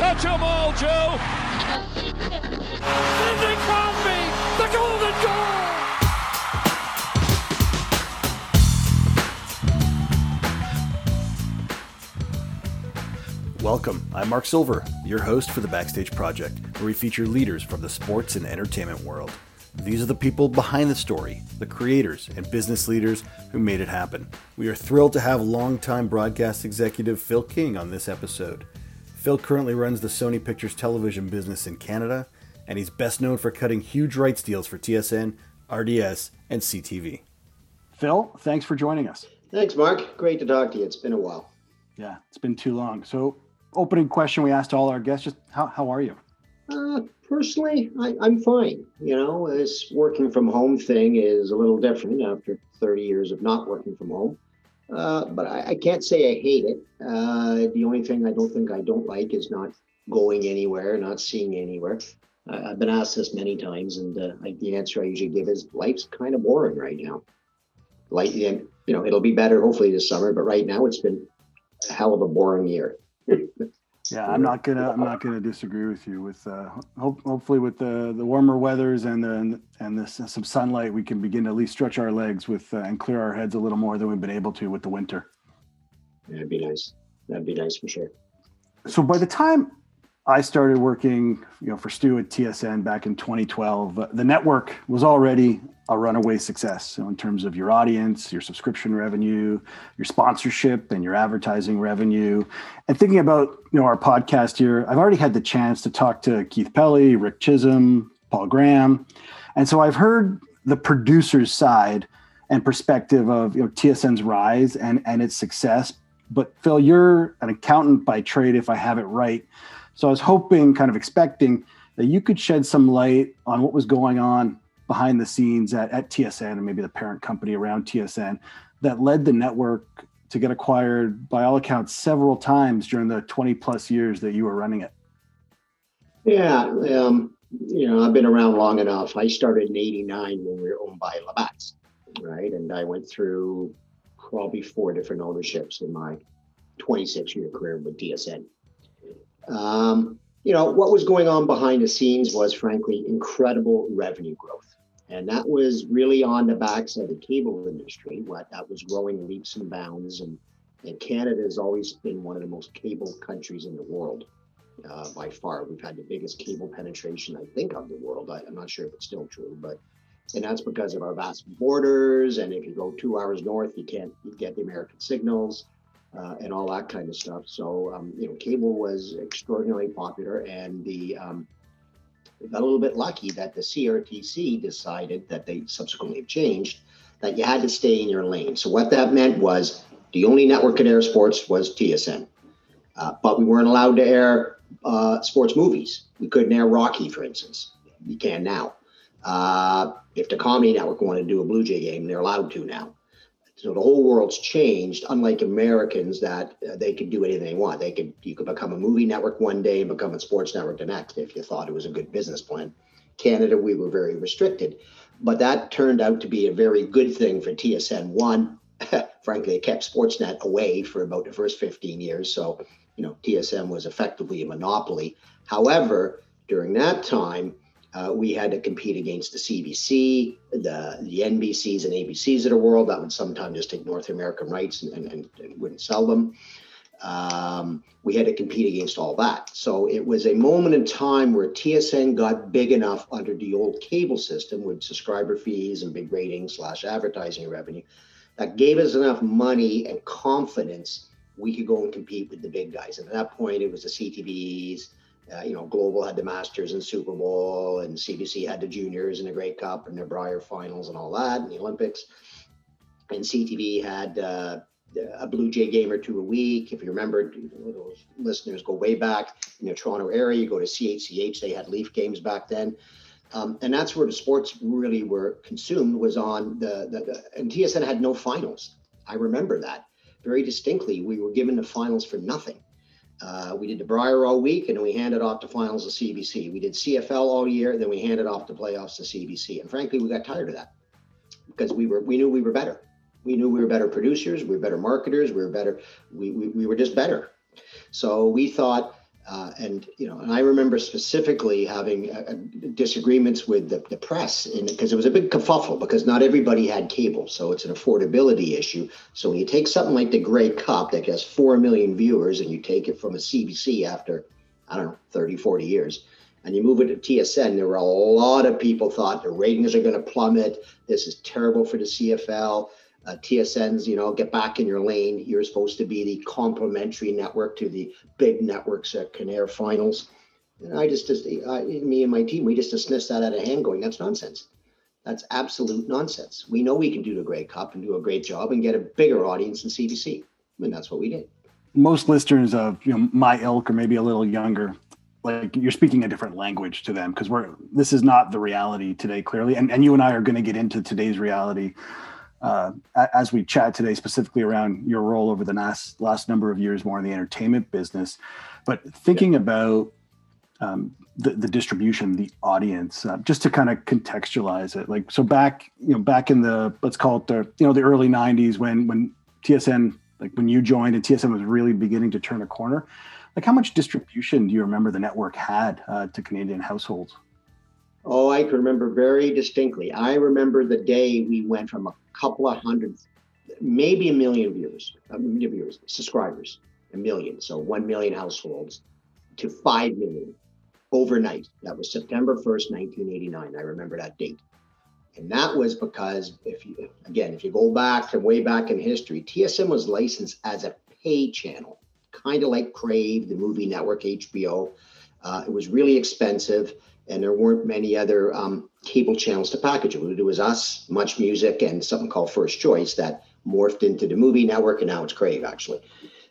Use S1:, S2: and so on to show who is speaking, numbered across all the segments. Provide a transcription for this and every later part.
S1: touch them all, Joe.
S2: Sidney Crosby, the golden goal.
S3: Welcome. I'm Mark Silver, your host for the Backstage Project, where we feature leaders from the sports and entertainment world. These are the people behind the story, the creators and business leaders who made it happen. We are thrilled to have longtime broadcast executive Phil King on this episode. Phil currently runs the Sony Pictures television business in Canada, and he's best known for cutting huge rights deals for TSN, RDS, and CTV. Phil, thanks for joining us.
S4: Thanks, Mark. Great to talk to you. It's been a while.
S3: Yeah, it's been too long. So, opening question we asked all our guests just how, how are you?
S4: Uh, personally, I, am fine. You know, this working from home thing is a little different after 30 years of not working from home. Uh, but I, I, can't say I hate it. Uh, the only thing I don't think I don't like is not going anywhere, not seeing anywhere. I've been asked this many times, and uh, I, the answer I usually give is life's kind of boring right now. Like, you know, it'll be better hopefully this summer, but right now it's been a hell of a boring year.
S3: Yeah, I'm not gonna I'm not gonna disagree with you. With uh, hope, hopefully with the the warmer weathers and the and the, some sunlight, we can begin to at least stretch our legs with uh, and clear our heads a little more than we've been able to with the winter.
S4: That'd be nice. That'd be nice for sure.
S3: So by the time I started working, you know, for Stu at TSN back in 2012. Uh, the network was already a runaway success so in terms of your audience, your subscription revenue, your sponsorship, and your advertising revenue. And thinking about you know our podcast here, I've already had the chance to talk to Keith Pelley, Rick Chisholm, Paul Graham, and so I've heard the producer's side and perspective of you know TSN's rise and and its success. But Phil, you're an accountant by trade, if I have it right. So I was hoping, kind of expecting, that you could shed some light on what was going on behind the scenes at, at TSN and maybe the parent company around TSN that led the network to get acquired by all accounts several times during the 20 plus years that you were running it.
S4: Yeah, um, you know, I've been around long enough. I started in 89 when we were owned by Labatt's, right? And I went through probably four different ownerships in my 26 year career with TSN. Um, you know, what was going on behind the scenes was, frankly, incredible revenue growth. And that was really on the backs of the cable industry, what that was growing leaps and bounds. And, and Canada has always been one of the most cable countries in the world uh, by far. We've had the biggest cable penetration, I think, of the world. I, am not sure if it's still true, but and that's because of our vast borders. And if you go two hours north, you can't get the American signals uh, and all that kind of stuff. So, um, you know, cable was extraordinarily popular, and the um, got a little bit lucky that the CRTC decided that they subsequently changed that you had to stay in your lane. So what that meant was the only network in air sports was TSN, uh, but we weren't allowed to air uh, sports movies. We couldn't air Rocky, for instance. You can now. Uh, if the Comedy Network wanted to do a Blue Jay game, they're allowed to now. So the whole world's changed. Unlike Americans, that uh, they could do anything they want. They could you could become a movie network one day and become a sports network the next if you thought it was a good business plan. Canada, we were very restricted, but that turned out to be a very good thing for TSN. One, frankly, it kept Sportsnet away for about the first 15 years. So you know TSN was effectively a monopoly. However, during that time, uh, we had to compete against the CBC, the the NBCs and ABCs of the world that would sometimes just take North American rights and, and, and wouldn't sell them. Um, we had to compete against all that. So it was a moment in time where TSN got big enough under the old cable system with subscriber fees and big ratings slash advertising revenue that gave us enough money and confidence we could go and compete with the big guys. And at that point, it was the CTVs, uh, you know, Global had the Masters and Super Bowl, and CBC had the Juniors and the Grey Cup and the Brier Finals and all that, and the Olympics. And CTV had uh, a Blue Jay game or two a week. If you remember, those listeners go way back in the Toronto area. You go to CHCH; they had Leaf games back then. Um, and that's where the sports really were consumed was on the, the, the and TSN had no finals. I remember that very distinctly. We were given the finals for nothing. Uh, we did the Brier all week, and then we handed off the finals to CBC. We did CFL all year, and then we handed off the playoffs to CBC. And frankly, we got tired of that because we were we knew we were better. We knew we were better producers, we were better marketers, we were better. We we, we were just better. So we thought Uh, and you know, and I remember specifically having uh, uh disagreements with the, the press because it was a big kerfuffle because not everybody had cable, so it's an affordability issue. So when you take something like the Grey Cup that has four million viewers, and you take it from a CBC after I don't know 30, 40 years, and you move it to TSN, there were a lot of people thought the ratings are going to plummet. This is terrible for the CFL uh, TSN's, you know, get back in your lane. You're supposed to be the complementary network to the big networks at Kinnair Finals. And I just, just I, me and my team, we just dismissed that out of hand, going, that's nonsense. That's absolute nonsense. We know we can do the Grey Cup and do a great job and get a bigger audience in CBC. And that's what we did.
S3: Most listeners of you know my ilk or maybe a little younger, like you're speaking a different language to them because we're this is not the reality today, clearly. And and you and I are going to get into today's reality uh, as we chat today, specifically around your role over the last last number of years, more in the entertainment business, but thinking yeah. about um, the, the distribution, the audience, uh, just to kind of contextualize it. Like so, back you know, back in the let's call it the you know the early '90s when when TSN like when you joined and TSN was really beginning to turn a corner. Like how much distribution do you remember the network had uh, to Canadian households?
S4: Oh, I can remember very distinctly. I remember the day we went from a couple of hundred, maybe a million viewers, a million viewers, subscribers, a million. So 1 million households to 5 million overnight. That was September 1st, 1989. I remember that date. And that was because if you, again, if you go back to way back in history, TSN was licensed as a pay channel, kind of like Crave, the movie network, HBO. Uh, it was really expensive and there weren't many other um, cable channels to package it. It was us, Much Music, and something called First Choice that morphed into the movie network, and now it's Crave actually.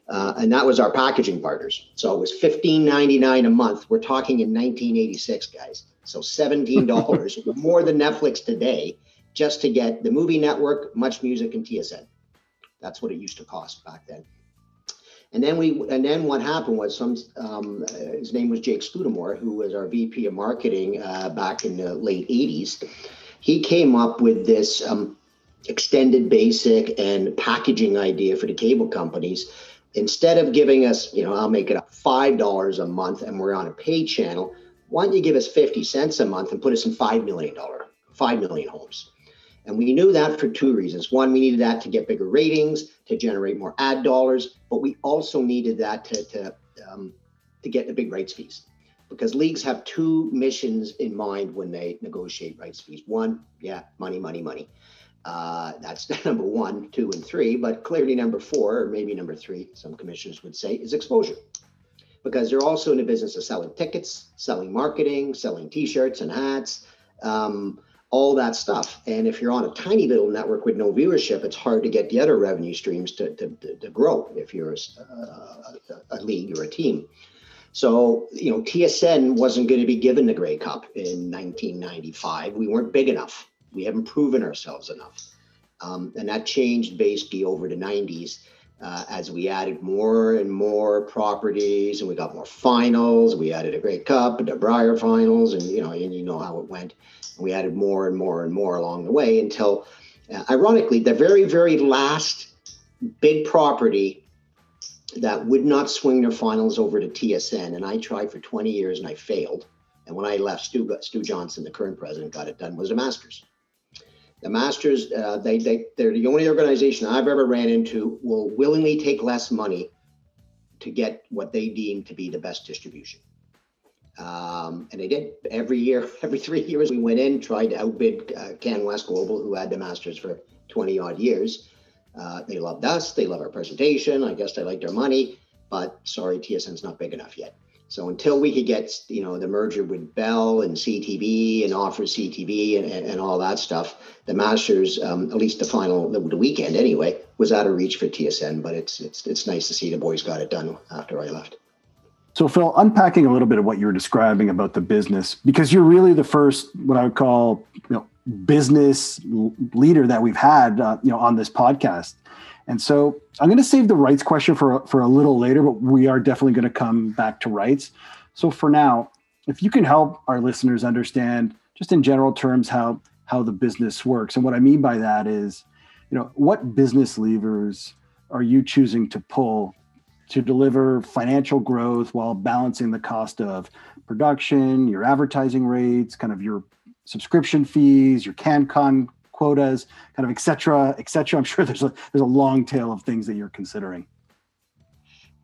S4: Uh, and that was our packaging partners. So it was fifteen ninety nine a month. We're talking in 1986, guys. So seventeen dollars, more than Netflix today, just to get the movie network, Much Music, and TSN. That's what it used to cost back then. And then we, and then what happened was some, um, his name was Jake Scudamore, who was our VP of marketing uh, back in the late '80s. He came up with this um, extended basic and packaging idea for the cable companies. Instead of giving us, you know, I'll make it up five dollars a month, and we're on a pay channel. Why don't you give us fifty cents a month and put us in five million dollar, five million homes? And we knew that for two reasons. One, we needed that to get bigger ratings, to generate more ad dollars, but we also needed that to, to, um, to get the big rights fees. Because leagues have two missions in mind when they negotiate rights fees. One, yeah, money, money, money. Uh, that's number one, two, and three. But clearly, number four, or maybe number three, some commissioners would say, is exposure. Because they're also in the business of selling tickets, selling marketing, selling t shirts and hats. Um, all that stuff. And if you're on a tiny little network with no viewership, it's hard to get the other revenue streams to, to, to grow if you're a, a, a, league or a team. So, you know, TSN wasn't going to be given the Grey Cup in 1995. We weren't big enough. We haven't proven ourselves enough. Um, and that changed basically over the 90s uh, as we added more and more properties and we got more finals. We added a Grey Cup, the Brier finals, and you know, and you know how it went. We added more and more and more along the way until, uh, ironically, the very, very last big property that would not swing their finals over to TSN. And I tried for 20 years and I failed. And when I left, Stu, Stu Johnston, the current president, got it done, was the Masters. The Masters, uh, they, they, they're the only organization I've ever ran into will willingly take less money to get what they deem to be the best distribution. Um, and they did every year, every three years, we went in, tried to outbid uh, CanWest Global, who had the Masters for 20 odd years. Uh, they loved us. They love our presentation. I guess they liked our money, but sorry, TSN's not big enough yet. So until we could get, you know, the merger with Bell and CTV and offer CTV and, and, and all that stuff, the Masters, um, at least the final, the, the, weekend anyway, was out of reach for TSN. But it's it's it's nice to see the boys got it done after I left.
S3: So, Phil, unpacking a little bit of what you were describing about the business, because you're really the first, what I would call, you know, business leader that we've had, uh, you know, on this podcast. And so, I'm going to save the rights question for for a little later, but we are definitely going to come back to rights. So, for now, if you can help our listeners understand, just in general terms, how how the business works, and what I mean by that is, you know, what business levers are you choosing to pull to deliver financial growth while balancing the cost of production, your advertising rates, kind of your subscription fees, your CanCon quotas, kind of et cetera, et cetera. I'm sure there's a there's a long tail of things that you're considering.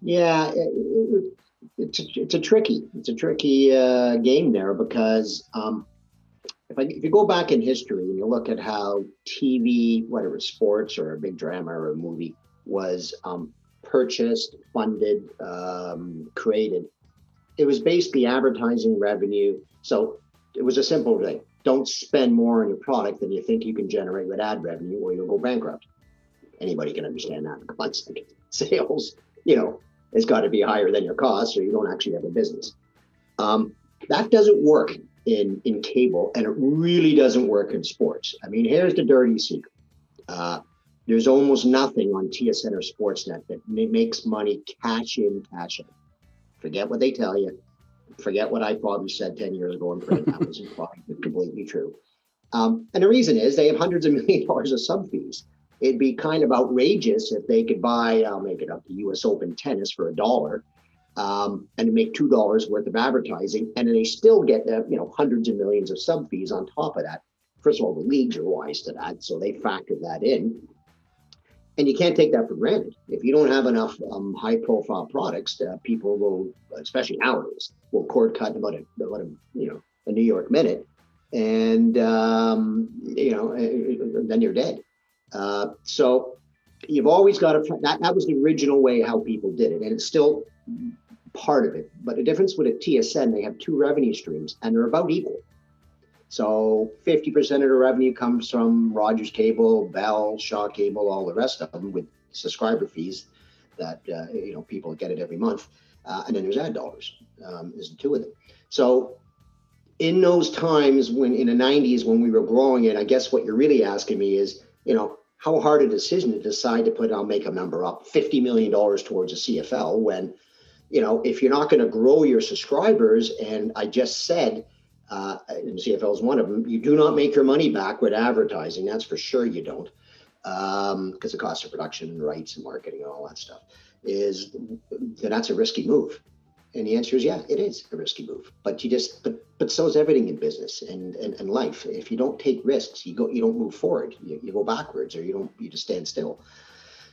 S4: Yeah, it, it's a, it's a tricky it's a tricky uh, game there because um, if I, if you go back in history and you look at how TV, whether it's sports or a big drama or a movie, was um, purchased, funded, um, created, it was basically advertising revenue. So it was a simple thing: don't spend more on your product than you think you can generate with ad revenue, or you'll go bankrupt. Anybody can understand that. Concept. Sales, you know—it's got to be higher than your costs, or you don't actually have a business. Um, that doesn't work in in cable, and it really doesn't work in sports. I mean, here's the dirty secret. Uh, there's almost nothing on TSN or Sportsnet that makes money cash in, cash out. Forget what they tell you. Forget what I probably said 10 years ago in print. That was probably completely true. Um, and the reason is they have hundreds of million dollars of sub fees. It'd be kind of outrageous if they could buy, I'll make it up, the US Open tennis for a dollar um, and make two dollars worth of advertising, and they still get you know hundreds of millions of sub fees on top of that. First of all, the leagues are wise to that, so they factor that in, and you can't take that for granted. If you don't have enough um, high-profile products, uh, people will, especially nowadays, will cord cut about a, about a you know a New York minute, and um, you know uh, then you're dead. Uh, so you've always got to that, that was the original way how people did it and it's still part of it. But the difference with a TSN, they have two revenue streams and they're about equal. So 50% of the revenue comes from Rogers Cable, Bell, Shaw Cable, all the rest of them with subscriber fees that uh, you know people get it every month. Uh, and then there's ad dollars. Um, there's the two of them. So in those times when in the 90s when we were growing it, I guess what you're really asking me is, you know, how hard a decision to decide to put I'll make a number up, $50 million towards a CFL when you know, if you're not going to grow your subscribers, and I just said, uh, and CFL is one of them, you do not make your money back with advertising. That's for sure you don't, because um, the cost of production and rights and marketing and all that stuff is that that's a risky move. And the answer is yeah, it is a risky move. But you just but but so is everything in business and, and, and life. If you don't take risks, you go you don't move forward. You, you go backwards or you don't you just stand still.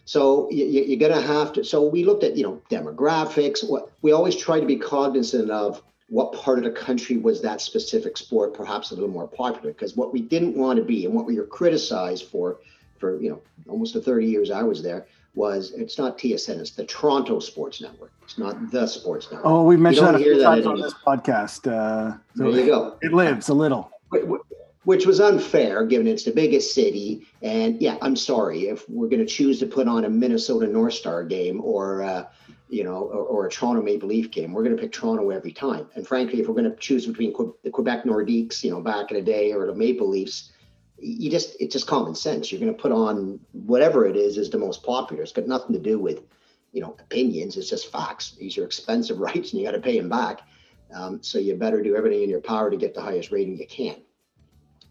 S4: So you, are to have to. So we looked at you know demographics. What we always try to be cognizant of what part of the country was that specific sport perhaps a little more popular because what we didn't want to be and what we were criticized for for you know almost the 30 years I was there was it's not TSN it's the Toronto Sports Network it's not the Sports Network.
S3: Oh, we've mentioned that a few times on this podcast. Uh,
S4: so there you go.
S3: It lives a little
S4: which was unfair given it's the biggest city. And yeah, I'm sorry if we're going to choose to put on a Minnesota North Star game or, uh, you know, or, or, a Toronto Maple Leaf game, we're going to pick Toronto every time. And frankly, if we're going to choose between Que- the Quebec Nordiques, you know, back in the day, or the Maple Leafs, you just it's just common sense. You're going to put on whatever it is is the most popular. It's got nothing to do with, you know, opinions. It's just facts. These are expensive rights, and you got to pay them back. Um, so you better do everything in your power to get the highest rating you can.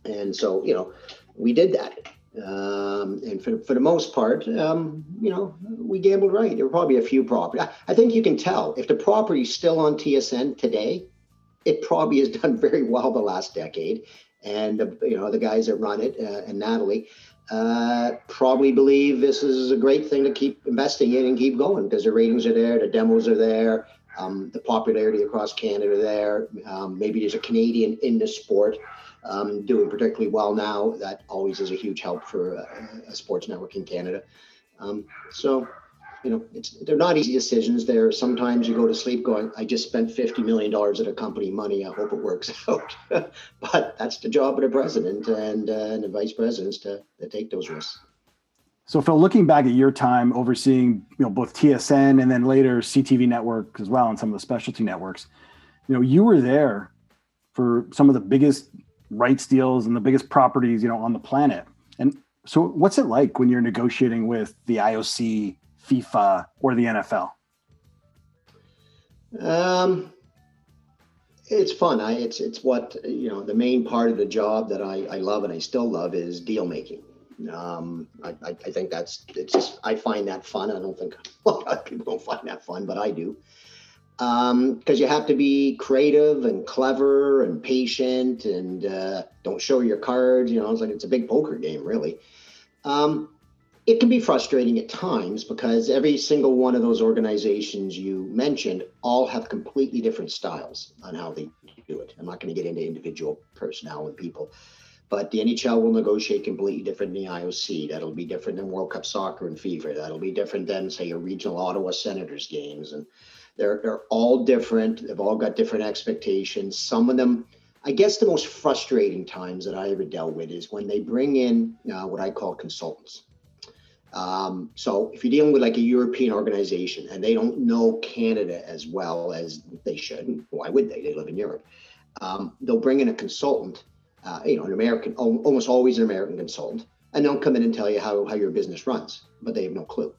S4: And so, you know, we did that. Um, and for, for the most part, um, you know, we gambled right. There were probably a few properties. I, think you can tell if the property's still on TSN today, it probably has done very well the last decade. And, the, you know, the guys that run it uh, and Natalie uh, probably believe this is a great thing to keep investing in and keep going because the ratings are there, the demos are there, um, the popularity across Canada there. Um, maybe there's a Canadian in the sport um, doing particularly well now. That always is a huge help for a, a sports network in Canada. Um, so, you know, it's they're not easy decisions. There sometimes you go to sleep going, "I just spent fifty million dollars at a company money. I hope it works out." but that's the job of the president and, uh, and the vice presidents to, to take those risks.
S3: So, Phil, looking back at your time overseeing, you know, both TSN and then later CTV Network as well, and some of the specialty networks, you know, you were there for some of the biggest rights deals and the biggest properties, you know, on the planet. And so, what's it like when you're negotiating with the IOC, FIFA, or the NFL?
S4: Um, it's fun. I, it's it's what you know. The main part of the job that I, I love and I still love is deal making. Um, I, I, I think that's it's just I find that fun. I don't think a lot of people don't find that fun, but I do. Because um, you have to be creative and clever and patient and uh, don't show your cards. You know, it's like it's a big poker game, really. Um, it can be frustrating at times because every single one of those organizations you mentioned all have completely different styles on how they do it. I'm not going to get into individual personnel and people, but the NHL will negotiate completely different than the IOC. That'll be different than World Cup soccer and FIFA. That'll be different than, say, a regional Ottawa Senators games. And they're, they're all different. They've all got different expectations. Some of them, I guess the most frustrating times that I ever dealt with is when they bring in uh, what I call consultants um, so if you're dealing with like a European organization and they don't know Canada as well as they should, why would they? They live in Europe. Um, they'll bring in a consultant, uh, you know, an American, almost always an American consultant, and they'll come in and tell you how, how your business runs, but they have no clue.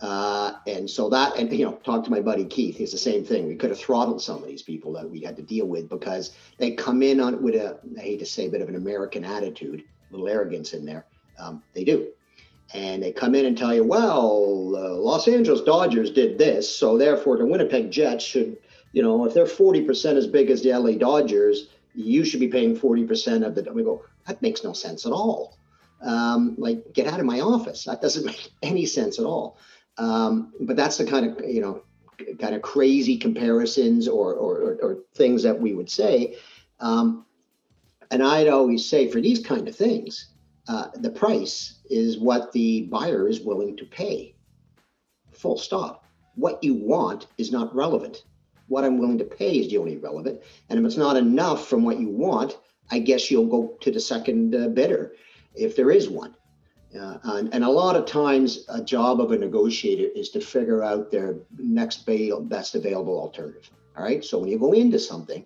S4: Uh, and so that, and you know, talk to my buddy Keith. It's the same thing. We could have throttled some of these people that we had to deal with because they come in on with a, I hate to say, a bit of an American attitude, a little arrogance in there. Um, they do and they come in and tell you, well, uh, Los Angeles Dodgers did this, so therefore the Winnipeg Jets should, you know, if they're 40% as big as the LA Dodgers, you should be paying 40% of the. We go, that makes no sense at all. Um, like, get out of my office. That doesn't make any sense at all. Um, but that's the kind of, you know, kind of crazy comparisons or, or, or, things that we would say. Um, and I'd always say for these kind of things, uh, the price is what the buyer is willing to pay. Full stop. What you want is not relevant. What I'm willing to pay is the only relevant. And if it's not enough from what you want, I guess you'll go to the second uh, bidder if there is one. Uh, and, and, a lot of times, a job of a negotiator is to figure out their next best available alternative. All right. So when you go into something,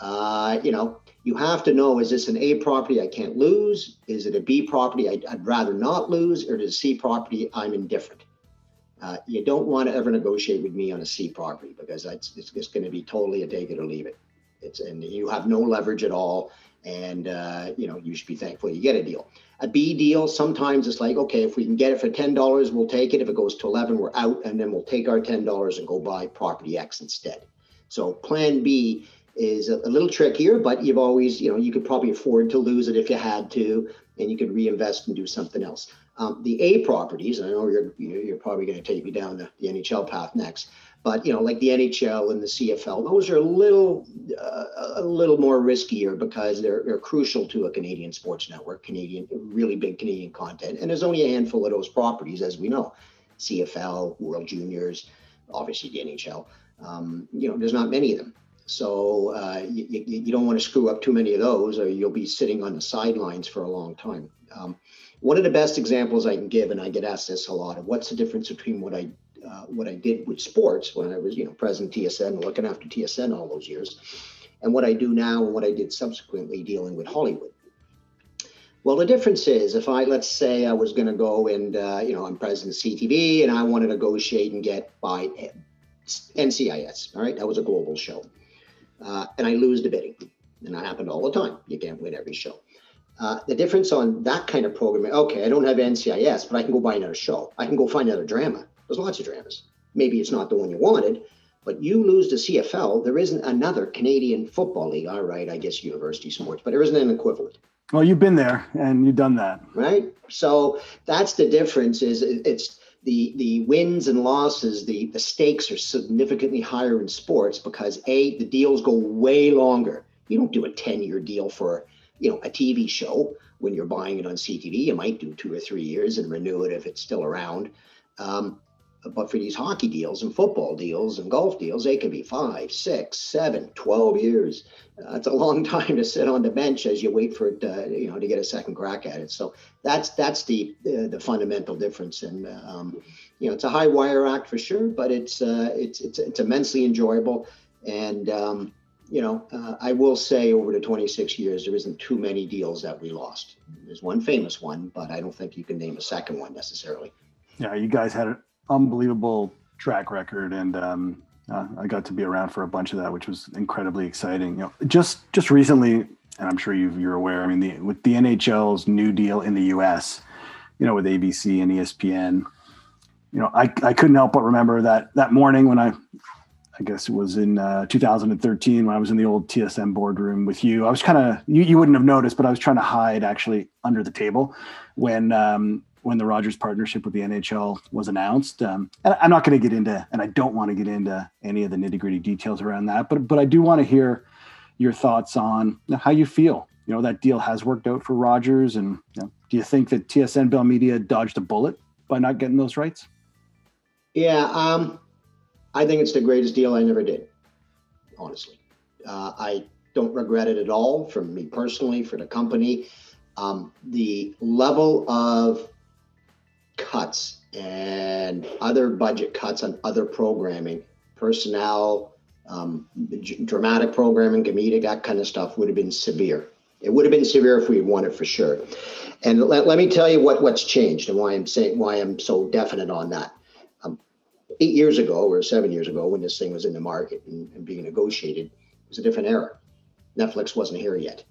S4: uh, you know, you have to know is this an A property I can't lose? Is it a B property I'd, I'd rather not lose? Or is it a C property I'm indifferent? Uh, you don't want to ever negotiate with me on a C property because it's, it's, it's going to be totally a take it or leave it. It's and you have no leverage at all, and uh, you know you should be thankful you get a deal. A B deal sometimes it's like okay if we can get it for ten dollars we'll take it. If it goes to eleven we're out, and then we'll take our ten dollars and go buy property X instead. So Plan B is a, a, little trickier, but you've always, you know, you could probably afford to lose it if you had to, and you could reinvest and do something else. Um, the A properties, I know you're you're probably going to take me down the, the, NHL path next, but you know, like the NHL and the CFL, those are a little uh, a little more riskier because they're they're crucial to a Canadian sports network, Canadian really big Canadian content, and there's only a handful of those properties, as we know, CFL, World Juniors, obviously the NHL. Um, you know, there's not many of them. So uh, you, you, don't want to screw up too many of those, or you'll be sitting on the sidelines for a long time. Um, one of the best examples I can give, and I get asked this a lot, of what's the difference between what I uh, what I did with sports when I was, you know, president TSN looking after TSN all those years, and what I do now and what I did subsequently dealing with Hollywood. Well, the difference is if I, let's say I was going to go and, uh, you know, I'm president of CTV and I want to negotiate and get by NCIS, all right, that was a global show uh, and I lose the bidding. And that happened all the time. You can't win every show. Uh, the difference on that kind of programming, okay, I don't have NCIS, but I can go buy another show. I can go find another drama. There's lots of dramas. Maybe it's not the one you wanted, but you lose the CFL. There isn't another Canadian football league. All right, I guess university sports, but there isn't an equivalent.
S3: Well, you've been there and you've done that.
S4: Right. So that's the difference is it's the the wins and losses, the the stakes are significantly higher in sports because a the deals go way longer. You don't do a ten year deal for you know a TV show when you're buying it on CTV. You might do two or three years and renew it if it's still around. Um, but for these hockey deals and football deals and golf deals, they can be five, six, seven, 12 years. Uh, it's a long time to sit on the bench as you wait for it, to, you know, to get a second crack at it. So that's that's the uh, the fundamental difference. And um, you know, it's a high wire act for sure, but it's uh, it's it's it's immensely enjoyable. And um, you know, uh, I will say over the 26 years, there isn't too many deals that we lost. There's one famous one, but I don't think you can name a second one necessarily.
S3: Yeah, you guys had unbelievable track record, and um, uh, I got to be around for a bunch of that, which was incredibly exciting. You know, just just recently, and I'm sure you are aware. I mean, the, with the NHL's new deal in the U.S., you know, with ABC and ESPN, you know, I, I couldn't help but remember that that morning when I, I guess it was in uh, 2013 when I was in the old TSN boardroom with you. I was kind of you, you wouldn't have noticed, but I was trying to hide actually under the table when um, when the Rogers partnership with the NHL was announced. Um, and I'm not going to get into, and I don't want to get into any of the nitty gritty details around that, but but I do want to hear your thoughts on how you feel. You know that deal has worked out for Rogers, and you know, do you think that TSN Bell Media dodged a bullet by not getting those rights?
S4: Yeah, um, I think it's the greatest deal I never did. Honestly, uh, I don't regret it at all. For me personally, for the company, um, the level of cuts and other budget cuts on other programming, personnel, um, dramatic programming, comedic, that kind of stuff would have been severe. It would have been severe if we had won it for sure. And let, let me tell you what, what's changed and why I'm saying why I'm so definite on that. Um, eight years ago or seven years ago, when this thing was in the market and, and being negotiated, it was a different era. Netflix wasn't here yet.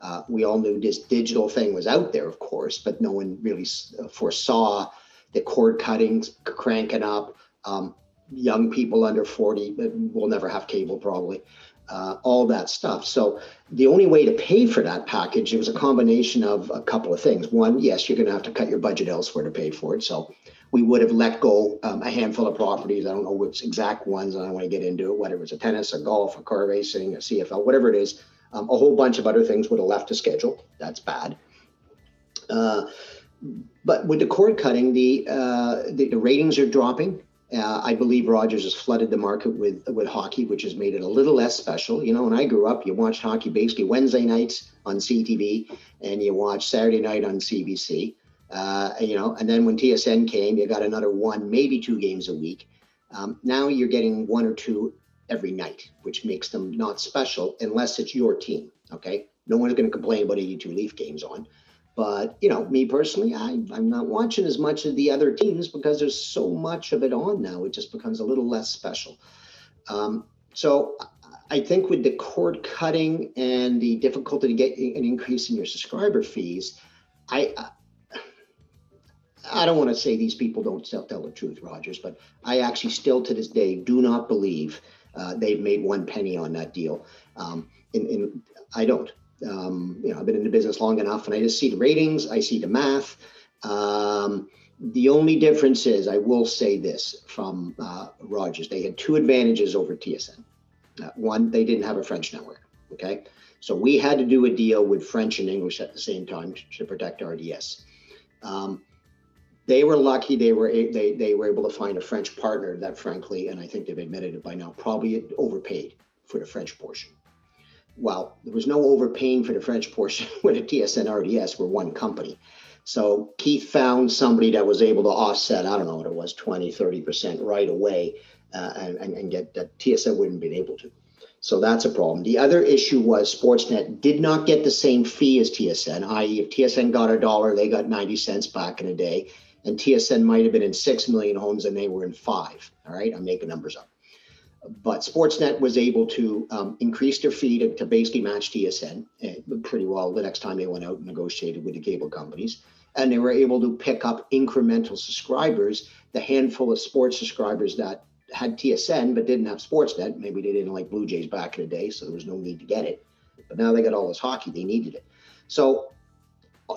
S4: Uh, we all knew this digital thing was out there, of course, but no one really uh, foresaw the cord cuttings cranking up. Um, young people under 40 will never have cable probably uh, all that stuff. So the only way to pay for that package it was a combination of a couple of things. One yes you're going to have to cut your budget elsewhere to pay for it. So we would have let go um, a handful of properties. I don't know which exact ones and i want to get into it whether it's a tennis a golf a car racing a cfl whatever it is um, a whole bunch of other things would have left the schedule that's bad uh, but with the cord cutting the, uh, the, the ratings are dropping uh, I believe Rogers has flooded the market with with hockey, which has made it a little less special. You know, when I grew up, you watched hockey basically Wednesday nights on CTV, and you watched Saturday night on CBC. Uh, you know, and then when TSN came, you got another one, maybe two games a week. Um, now you're getting one or two every night, which makes them not special unless it's your team. Okay, no one's going to complain about 82 Leaf games on. But you know, me personally, I, I'm not watching as much of the other teams because there's so much of it on now. It just becomes a little less special. Um, so I think with the cord cutting and the difficulty to get an increase in your subscriber fees, I I don't want to say these people don't tell the truth, Rogers, but I actually still to this day do not believe uh, they've made one penny on that deal. Um, and, and I don't. Um, you know, I've been in the business long enough, and I just see the ratings, I see the math. Um, the only difference is, I will say this from uh, Rogers: they had two advantages over TSN. Uh, one, they didn't have a French network. Okay, so we had to do a deal with French and English at the same time to, protect RDS. Um, they were lucky; they were they they were able to find a French partner that, frankly, and I think they've admitted it by now, probably overpaid for the French portion well, there was no overpaying for the French portion with the TSN RDS. We're one company. So Keith found somebody that was able to offset, I don't know what it was, 20, 30% right away uh, and, and get that TSN wouldn't been able to. So that's a problem. The other issue was Sportsnet did not get the same fee as TSN, i.e., if TSN got a dollar, they got 90 cents back in a day. And TSN might have been in 6 million homes and they were in five. All right, I'm making numbers up but Sportsnet was able to um, increase their fee to, to, basically match TSN eh, pretty well the next time they went out and negotiated with the cable companies. And they were able to pick up incremental subscribers, the handful of sports subscribers that had TSN but didn't have Sportsnet. Maybe they didn't like Blue Jays back in the day, so there was no need to get it. But now they got all this hockey, they needed it. So,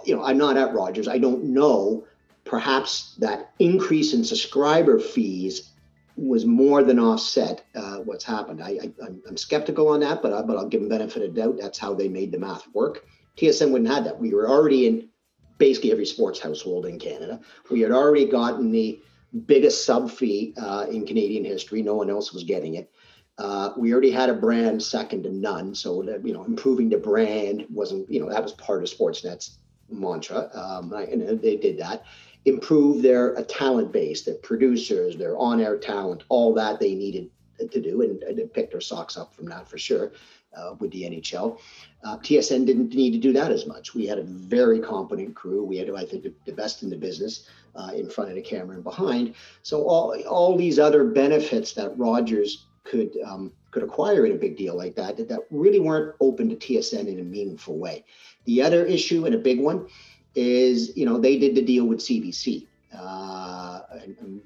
S4: you know, I'm not at Rogers. I don't know. Perhaps that increase in subscriber fees was more than offset uh, what's happened. I, am skeptical on that, but, I, but I'll give them benefit of doubt. That's how they made the math work. TSN wouldn't have that. We were already in basically every sports household in Canada. We had already gotten the biggest sub fee uh, in Canadian history. No one else was getting it. Uh, we already had a brand second to none. So, that, you know, improving the brand wasn't, you know, that was part of Sportsnet's mantra. Um, and they did that improve their uh, talent base, their producers, their on-air talent, all that they needed to do, and, and pick their socks up from that for sure. Uh, with the NHL, uh, TSN didn't need to do that as much. We had a very competent crew. We had, I think, the, the best in the business uh, in front of the camera and behind. So all all these other benefits that Rogers could um, could acquire in a big deal like that, that, really weren't open to TSN in a meaningful way. The other issue and a big one is, you know, they did the deal with CBC. Uh, and, and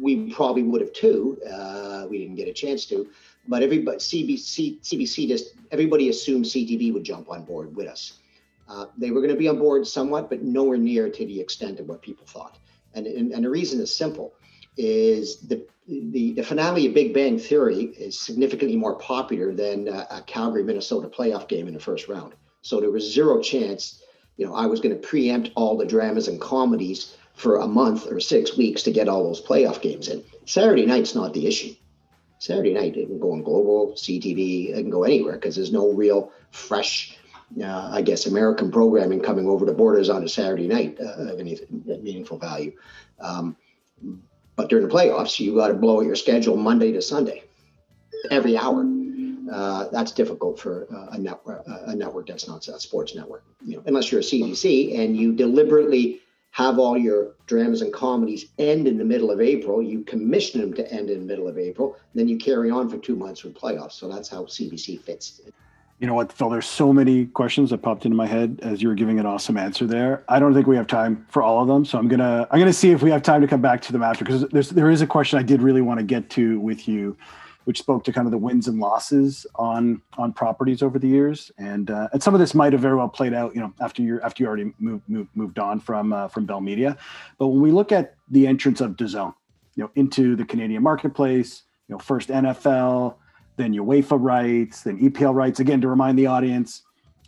S4: we probably would have too. Uh, we didn't get a chance to, but everybody CBC CBC just everybody assumed CTV would jump on board with us. Uh, they were going to be on board somewhat, but nowhere near to the extent of what people thought. And, and, and the reason is simple is the, the, the finale of Big Bang Theory is significantly more popular than a, Calgary Minnesota playoff game in the first round. So there was zero chance, you know, I was going to preempt all the dramas and comedies for a month or six weeks to get all those playoff games in. Saturday night's not the issue. Saturday night it can go on global, CTV, it can go anywhere because there's no real fresh, uh, I guess, American programming coming over the borders on a Saturday night uh, of any meaningful value. Um, but during the playoffs, you got to blow your schedule Monday to Sunday, every hour. Uh, that's difficult for uh, a network, a network that's not a sports network. You know, unless you're a CBC and you deliberately have all your dramas and comedies end in the middle of April. You commission them to end in the middle of April. Then you carry on for two months with playoffs. So that's how CBC fits.
S3: You know what, Phil? There's so many questions that popped into my head as you were giving an awesome answer there. I don't think we have time for all of them, so I'm gonna I'm gonna see if we have time to come back to them after because there's there is a question I did really want to get to with you which spoke to kind of the wins and losses on on properties over the years, and uh, and some of this might have very well played out, you know, after you after you already moved moved, moved on from uh, from Bell Media. But when we look at the entrance of DAZN, you know, into the Canadian marketplace, you know, first NFL, then UEFA rights, then EPL rights. Again, to remind the audience,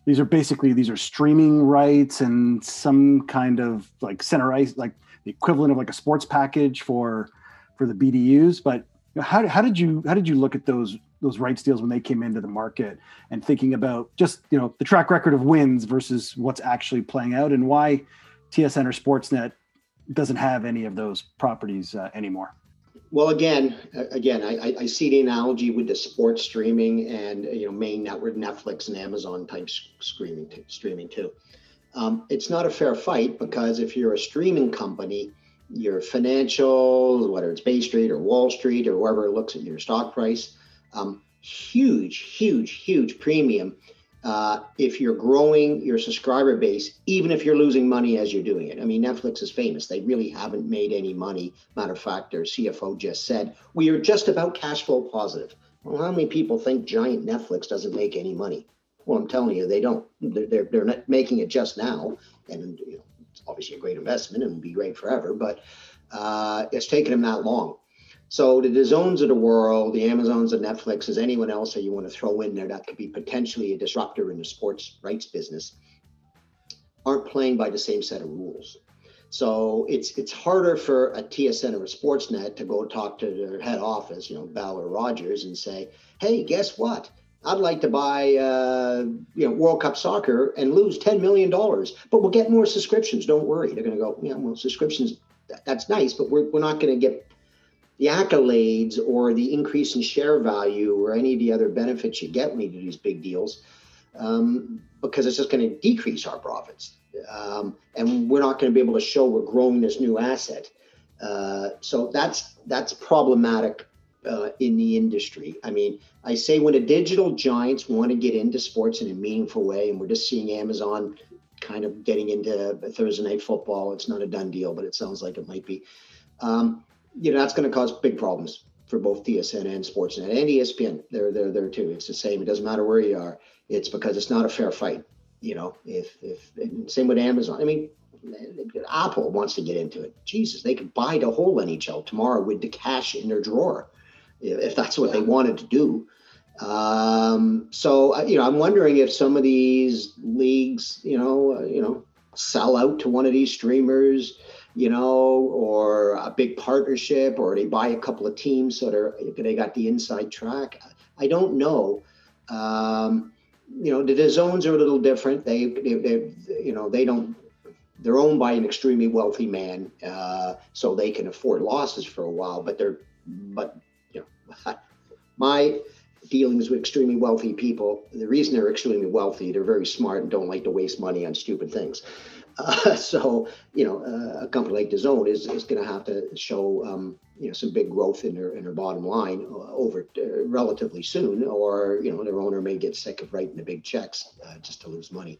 S3: these are basically these are streaming rights and some kind of like center ice, like the equivalent of like a sports package for for the BDUs, but how, how did you how did you look at those those rights deals when they came into the market and thinking about just you know the track record of wins versus what's actually playing out and why TSN or Sportsnet doesn't have any of those properties uh, anymore?
S4: Well, again, again, I, I see the analogy with the sports streaming and you know main network, Netflix and Amazon type streaming streaming too. Um, it's not a fair fight because if you're a streaming company, your financial, whether it's Bay Street or Wall Street or whoever looks at your stock price, um, huge, huge, huge premium uh, if you're growing your subscriber base, even if you're losing money as you're doing it. I mean, Netflix is famous. They really haven't made any money. Matter of fact, their CFO just said, we are just about cash flow positive. Well, how many people think giant Netflix doesn't make any money? Well, I'm telling you, they don't. They're, they're, they're not making it just now. And you know, it's obviously a great investment and will be great forever, but uh, it's taken them that long. So the DAZNs of the world, the Amazons and Netflixes, anyone else that you want to throw in there that could be potentially a disruptor in the sports rights business, aren't playing by the same set of rules. So it's it's harder for a TSN or a Sportsnet to go talk to their head office, you know, Bell or Rogers, and say, "Hey, guess what? I'd like to buy, uh, you know, World Cup soccer and lose ten million dollars, but we'll get more subscriptions. Don't worry. They're going to go, yeah, well, subscriptions, that's nice, but we're we're not going to get the accolades or the increase in share value or any of the other benefits you get when you do these big deals, um, because it's just going to decrease our profits, um, and we're not going to be able to show we're growing this new asset. Uh, so that's that's problematic uh, in the industry. I mean, I say when the digital giants want to get into sports in a meaningful way, and we're just seeing Amazon kind of getting into Thursday night football. It's not a done deal, but it sounds like it might be. Um, you know, that's going to cause big problems for both TSN and Sportsnet and ESPN. They're they're there too. It's the same. It doesn't matter where you are. It's because it's not a fair fight. You know, if if same with Amazon. I mean, Apple wants to get into it. Jesus, they could buy the whole NHL tomorrow with the cash in their drawer if that's what they wanted to do. Um, so you know, I'm wondering if some of these leagues, you know, uh, you know, sell out to one of these streamers, you know, or a big partnership, or they buy a couple of teams that are they got the inside track. I don't know. Um, you know, the DAZNs are a little different. They, they, they, you know, they don't. They're owned by an extremely wealthy man, uh, so they can afford losses for a while. But they're, but you know, my dealings with extremely wealthy people, the reason they're extremely wealthy, they're very smart and don't like to waste money on stupid things. Uh, so, you know, uh, a company like DAZN is, is going to have to show, um, you know, some big growth in their in their bottom line uh, over uh, relatively soon, or you know, their owner may get sick of writing the big checks uh, just to lose money.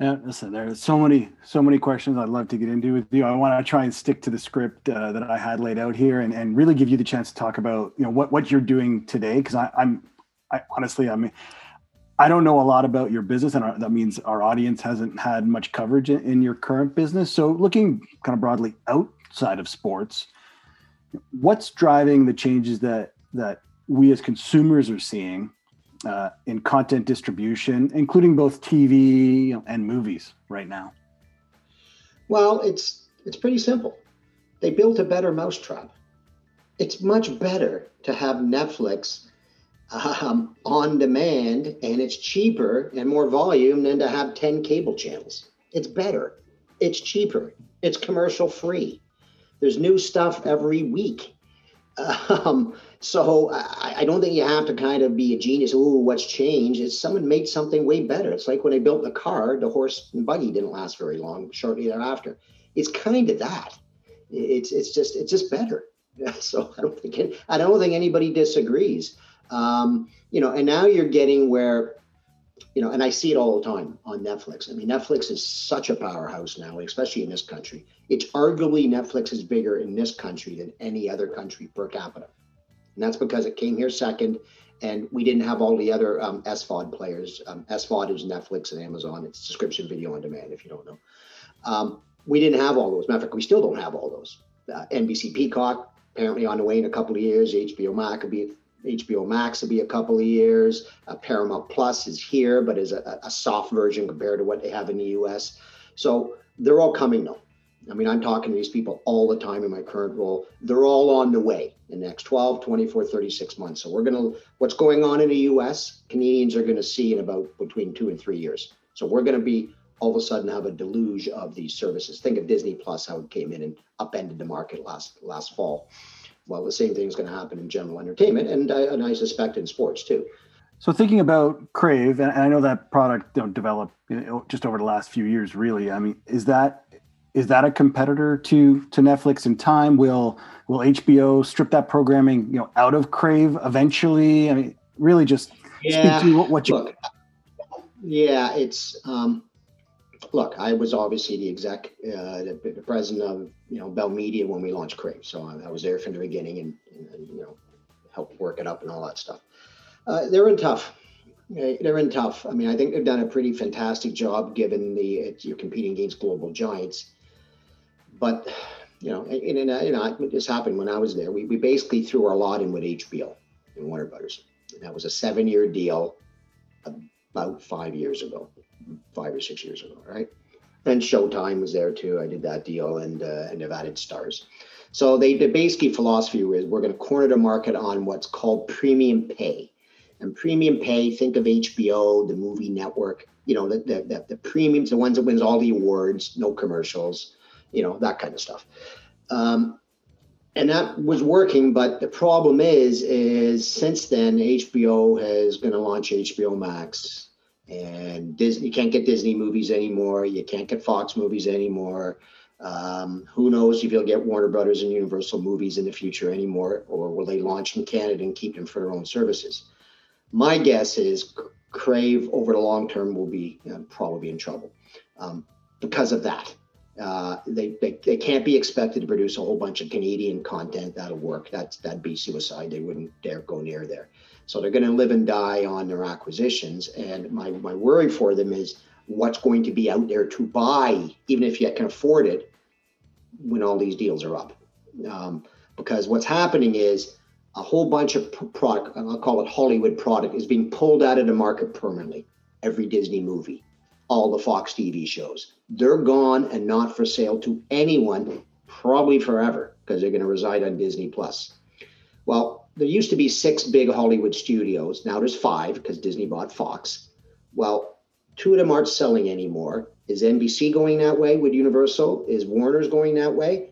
S3: Yeah, listen, there's so many, so many questions I'd love to get into with you. I want to try and stick to the script uh, that I had laid out here, and, and really give you the chance to talk about, you know, what what you're doing today. Because I'm, I honestly, I mean, I don't know a lot about your business, and our, that means our audience hasn't had much coverage in, in your current business. So, looking kind of broadly outside of sports, what's driving the changes that that we as consumers are seeing uh, in content distribution, including both TV and movies right now?
S4: Well, it's it's pretty simple. They built a better mousetrap. It's much better to have Netflix um, on demand, and it's cheaper and more volume than to have ten cable channels. It's better. It's cheaper. It's commercial free. There's new stuff every week. Um, so I, I, don't think you have to kind of be a genius. Ooh, what's changed? Is someone made something way better. It's like when they built the car, the horse and buggy didn't last very long. Shortly thereafter, it's kind of that. It's it's just it's just better. So I don't think it, I don't think anybody disagrees. Um, you know, and now you're getting where you know, and I see it all the time on Netflix. I mean, Netflix is such a powerhouse now, especially in this country. It's arguably Netflix is bigger in this country than any other country per capita. And that's because it came here second, and we didn't have all the other um, SVOD players. Um, SVOD is Netflix and Amazon. It's subscription video on demand, if you don't know. Um, we didn't have all those. Matter of fact, we still don't have all those. Uh, NBC Peacock, apparently on the way in a couple of years. HBO Max could be HBO Max will be a couple of years. Uh, Paramount Plus is here, but is a, a, soft version compared to what they have in the US. So they're all coming though. I mean, I'm talking to these people all the time in my current role. They're all on the way in the next 12, 24, 36 months. So we're going to, what's going on in the US, Canadians are going to see in about between two and three years. So we're going to be all of a sudden have a deluge of these services. Think of Disney Plus, how it came in and upended the market last last fall well, the same thing is going to happen in general entertainment, and I, and I suspect in sports too.
S3: So thinking about Crave, and I know that product you know, developed just over the last few years. Really, I mean, is that is that a competitor to to Netflix in time? Will will HBO strip that programming you know out of Crave eventually? I mean, really, just yeah, speak to what, what you.
S4: Look, yeah, it's um, look, I was obviously the exec, uh, the, the, president of you know Bell Media when we launched Crave, so I, I was there from the beginning and, and, you know helped work it up and all that stuff. Uh, they're in tough. They're in tough. I mean, I think they've done a pretty fantastic job given the it, you're competing against global giants. But you know, and, and, and you know, this happened when I was there. We, we basically threw our lot in with HBO and Warner Brothers. And that was a seven-year deal about five years ago five or six years ago, right? And Showtime was there too. I did that deal, and uh, and they've added stars. So they the basic philosophy is we're going to corner the market on what's called premium pay, and premium pay. Think of HBO, the movie network. You know the the, the, the premiums, the ones that wins all the awards, no commercials, you know that kind of stuff. Um, and that was working, but the problem is, is since then HBO has going to launch HBO Max and Disney you can't get Disney movies anymore. You can't get Fox movies anymore. Um, who knows if you'll get Warner Brothers and Universal movies in the future anymore, or will they launch in Canada and keep them for their own services? My guess is Crave over the long term will be you know, probably in trouble um, because of that. Uh, they, they they can't be expected to produce a whole bunch of Canadian content that'll work. That's that'd be suicide. They wouldn't dare go near there. So they're going to live and die on their acquisitions. And my, my worry for them is what's going to be out there to buy, even if you can afford it, when all these deals are up. Um, because what's happening is a whole bunch of product, I'll call it Hollywood product, is being pulled out of the market permanently. Every Disney movie, all the Fox TV shows, they're gone and not for sale to anyone, probably forever, because they're going to reside on Disney Plus. Well, there used to be six big Hollywood studios. Now there's five because Disney bought Fox. Well, two of them aren't selling anymore. Is NBC going that way with Universal? Is Warner's going that way?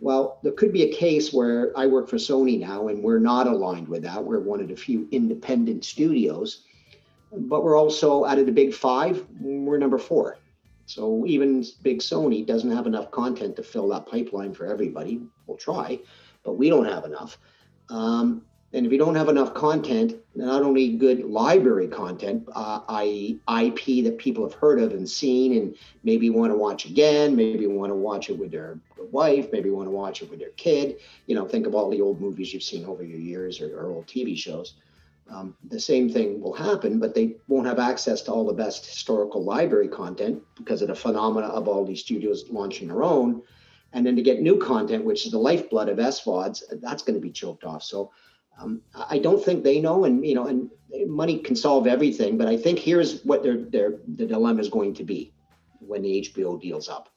S4: Well, there could be a case where I work for Sony now and we're not aligned with that. We're one of the few independent studios, but we're also out of the big five, we're number four. So even big Sony doesn't have enough content to fill that pipeline for everybody. We'll try, but we don't have enough. Um, and if you don't have enough content, not only good library content, uh, i.e., IP that people have heard of and seen, and maybe want to watch again, maybe want to watch it with their wife, maybe want to watch it with their kid. You know, think of all the old movies you've seen over your years or, or old TV shows. Um, the same thing will happen, but they won't have access to all the best historical library content because of the phenomena of all these studios launching their own. And then to get new content, which is the lifeblood of SVODs, that's going to be choked off. So um, I don't think they know, and you know, and money can solve everything. But I think here's what their their the dilemma is going to be when the HBO deals up.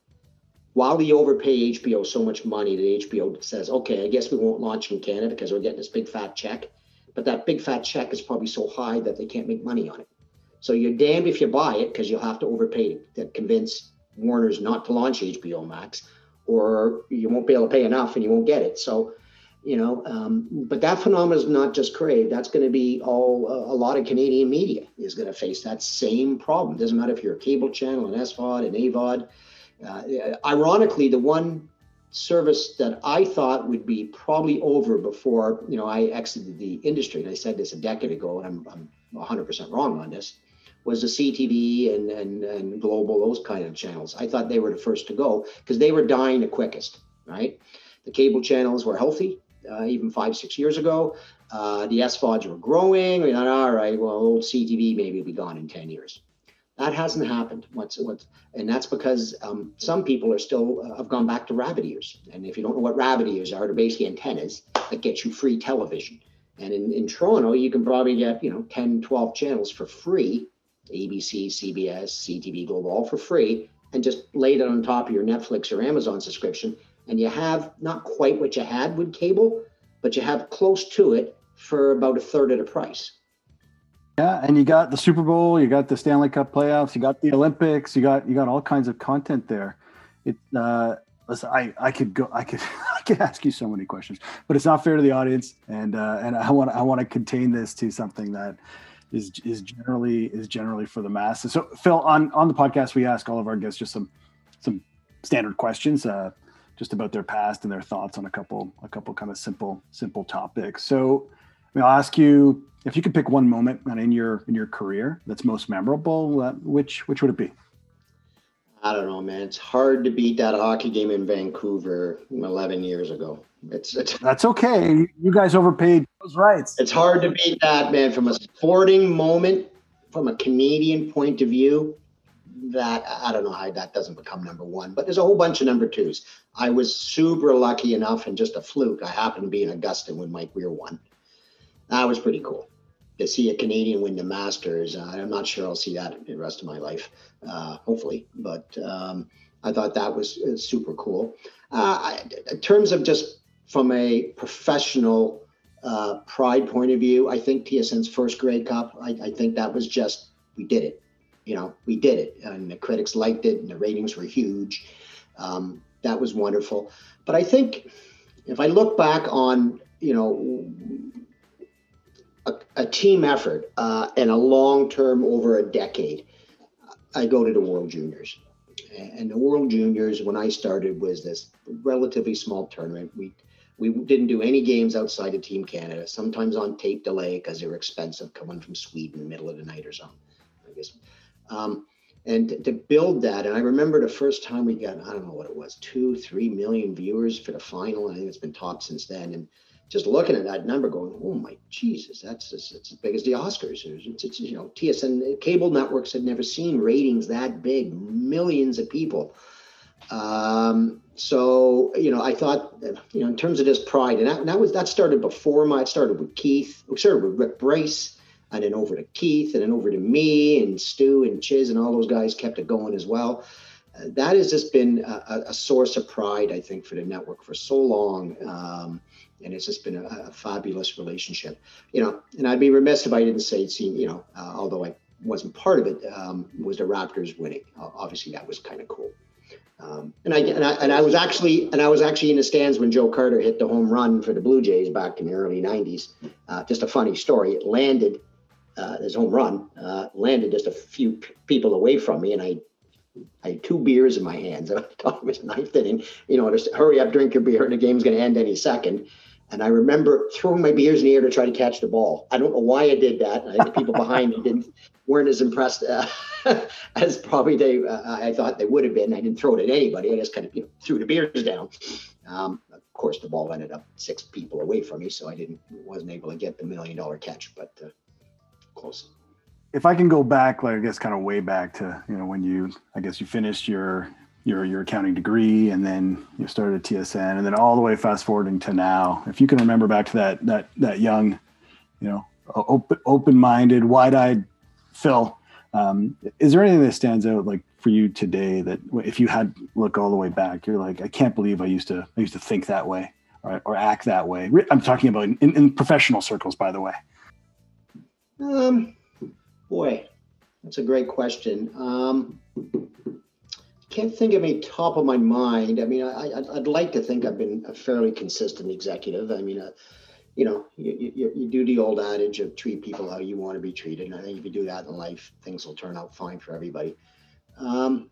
S4: While they overpay HBO so much money, that HBO says, "Okay, I guess we won't launch in Canada because we're getting this big fat check." But that big fat check is probably so high that they can't make money on it. So you're damned if you buy it because you'll have to overpay to convince Warner's not to launch HBO Max, or you won't be able to pay enough and you won't get it. So you know um, but that phenomenon is not just crave that's going to be all uh, a lot of canadian media is going to face that same problem doesn't matter if you're a cable channel an svod an avod uh, ironically the one service that i thought would be probably over before you know i exited the industry and i said this a decade ago and i'm, I'm 100% wrong on this was the ctv and, and, and global those kind of channels i thought they were the first to go because they were dying the quickest right the cable channels were healthy uh, even five, six years ago. Uh, the SVODs were growing. We thought, all right, well, old CTV maybe will be gone in 10 years. That hasn't happened. What's and that's because um, some people are still uh, have gone back to rabbit ears. And if you don't know what rabbit ears are, they're basically antennas that get you free television. And in, in Toronto, you can probably get you know 10, 12 channels for free, ABC, CBS, CTV Global, all for free, and just lay it on top of your Netflix or Amazon subscription and you have not quite what you had with cable, but you have close to it for about a third of the price.
S3: Yeah, and you got the Super Bowl, you got the Stanley Cup playoffs, you got the Olympics, you got you got all kinds of content there. It uh listen, I I could go I could I could ask you so many questions, but it's not fair to the audience and uh and I want I want to contain this to something that is is generally is generally for the masses. So Phil on on the podcast we ask all of our guests just some some standard questions. Uh just about their past and their thoughts on a couple a couple kind of simple simple topics. So I mean, I'll ask you if you could pick one moment in your in your career that's most memorable. Uh, which which would it be?
S4: I don't know, man. It's hard to beat that hockey game in Vancouver 11 years ago. It's, it's
S3: that's okay. You guys overpaid those rights.
S4: It's hard to beat that, man. From a sporting moment, from a Canadian point of view, that I don't know how that doesn't become number one, but there's a whole bunch of number twos. I was super lucky enough and just a fluke. I happened to be in Augusta when Mike Weir won. That was pretty cool to see a Canadian win the Masters. Uh, I'm not sure I'll see that the rest of my life, uh, hopefully, but um, I thought that was uh, super cool. Uh, I, in terms of just from a professional uh, pride point of view, I think TSN's first Grey Cup, I, I think that was just, we did it you know, we did it, and the critics liked it, and the ratings were huge. Um, that was wonderful. But I think if I look back on, you know, a, team effort uh, and a long term over a decade, I go to the World Juniors. And the World Juniors, when I started, was this relatively small tournament. We we didn't do any games outside of Team Canada, sometimes on tape delay because they were expensive coming from Sweden, middle of the night or something. I guess um, and to, to build that, and I remember the first time we got, I don't know what it was, two, three million viewers for the final. I think it's been topped since then. And just looking at that number going, oh my Jesus, that's, that's as big as the Oscars. It's, it's, you know, TSN cable networks had never seen ratings that big, millions of people. Um, so, you know, I thought, you know, in terms of this pride, and that, that was, that started before my, it started with Keith, we started with Rick Brace and then over to Keith, and then over to me and Stu and Chiz, and all those guys kept it going as well. Uh, that has just been a, a, source of pride, I think, for the network for so long. Um, and it's just been a, a, fabulous relationship, you know. And I'd be remiss if I didn't say, seen, you know, uh, although I wasn't part of it, um, was the Raptors winning. Obviously, that was kind of cool. Um, and I and I and I was actually and I was actually in the stands when Joe Carter hit the home run for the Blue Jays back in the early '90s. Uh, just a funny story. It landed uh, his home run uh, landed just a few p- people away from me, and I I had two beers in my hands, and I thought it was ninth inning. You know, just hurry up, drink your beer. and The game's going to end any second. And I remember throwing my beers in the air to try to catch the ball. I don't know why I did that. I, the people behind me didn't weren't as impressed uh, as probably they uh, I thought they would have been. I didn't throw it at anybody. I just kind of you know, threw the beers down. Um, of course, the ball ended up six people away from me, so I didn't wasn't able to get the million dollar catch, but uh, close.
S3: If I can go back, like I guess, kind of way back to you know when you, I guess you finished your your your accounting degree and then you started at TSN and then all the way fast forwarding to now. If you can remember back to that that that young, you know, open open minded, wide eyed Phil, um, is there anything that stands out like for you today that if you had look all the way back, you're like, I can't believe I used to I used to think that way or, or act that way. I'm talking about in, in professional circles, by the way.
S4: Um, boy, that's a great question. Um, can't think of any top of my mind. I mean, I, would like to think I've been a fairly consistent executive. I mean, uh, you know, you, you, you, do the old adage of treat people how you want to be treated. And I think if you do that in life, things will turn out fine for everybody. Um,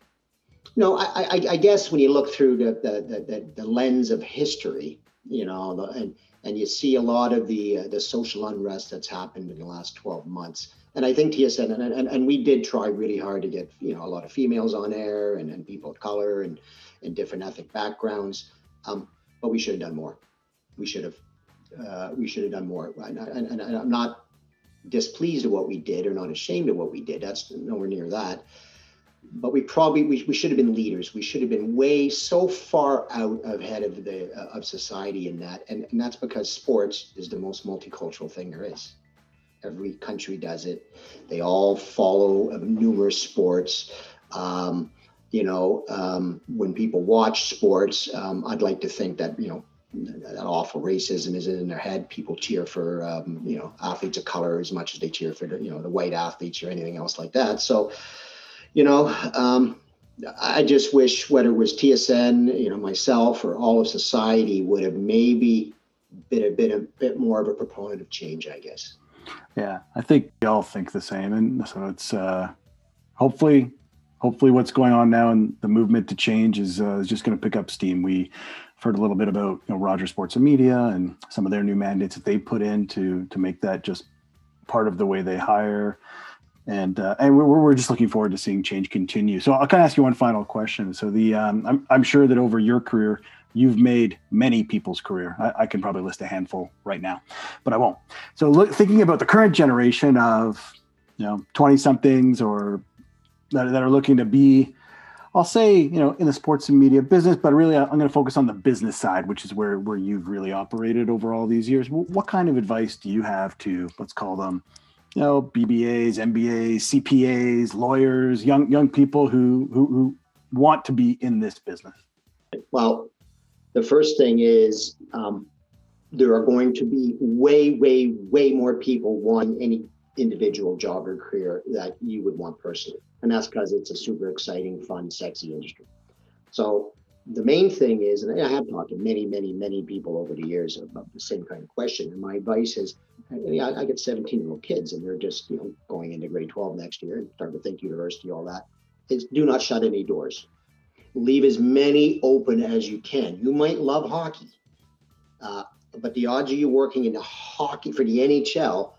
S4: no, I, I, I, guess when you look through the, the, the, the lens of history, you know, the, and, and you see a lot of the, uh, the social unrest that's happened in the last 12 months, and I think TSN and, and, and we did try really hard to get you know a lot of females on air and, and people of color and and different ethnic backgrounds, um, but we should have done more. We should have uh, we should have done more. And, and, and I'm not displeased at what we did or not ashamed of what we did. That's nowhere near that. But we probably we, we should have been leaders. We should have been way so far out ahead of the uh, of society in that, and, and that's because sports is the most multicultural thing there is. Every country does it. They all follow numerous sports. Um, you know, um, when people watch sports, um, I'd like to think that you know that awful racism isn't in their head. People cheer for um, you know athletes of color as much as they cheer for you know the white athletes or anything else like that. So, you know, um, I just wish whether it was TSN, you know, myself or all of society would have maybe been a bit a bit more of a proponent of change. I guess.
S3: Yeah, I think we all think the same, and so it's uh, hopefully, hopefully, what's going on now and the movement to change is uh, is just going to pick up steam. We heard a little bit about you know Rogers Sports and Media and some of their new mandates that they put in to to make that just part of the way they hire. And uh, and we're, we're just looking forward to seeing change continue. So I'll kind of ask you one final question. So the um, I'm I'm sure that over your career you've made many people's career. I, I, can probably list a handful right now, but I won't. So look, thinking about the current generation of, you know, 20 somethings or that, that, are looking to be, I'll say, you know, in the sports and media business, but really I'm going to focus on the business side, which is where, where you've really operated over all these years. What kind of advice do you have to, let's call them, you know, BBAs, MBAs, CPAs, lawyers, young, young people who, who, who want to be in this business?
S4: Well, the first thing is um, there are going to be way, way, way more people want any individual job or career that you would want personally. And that's because it's a super exciting, fun, sexy industry. So the main thing is, and I have talked to many, many, many people over the years about the same kind of question. And my advice is, I, I get 17 year old kids and they're just, you know, going into grade 12 next year and starting to think university, all that. Is do not shut any doors leave as many open as you can. You might love hockey, uh, but the odds of you working in hockey for the NHL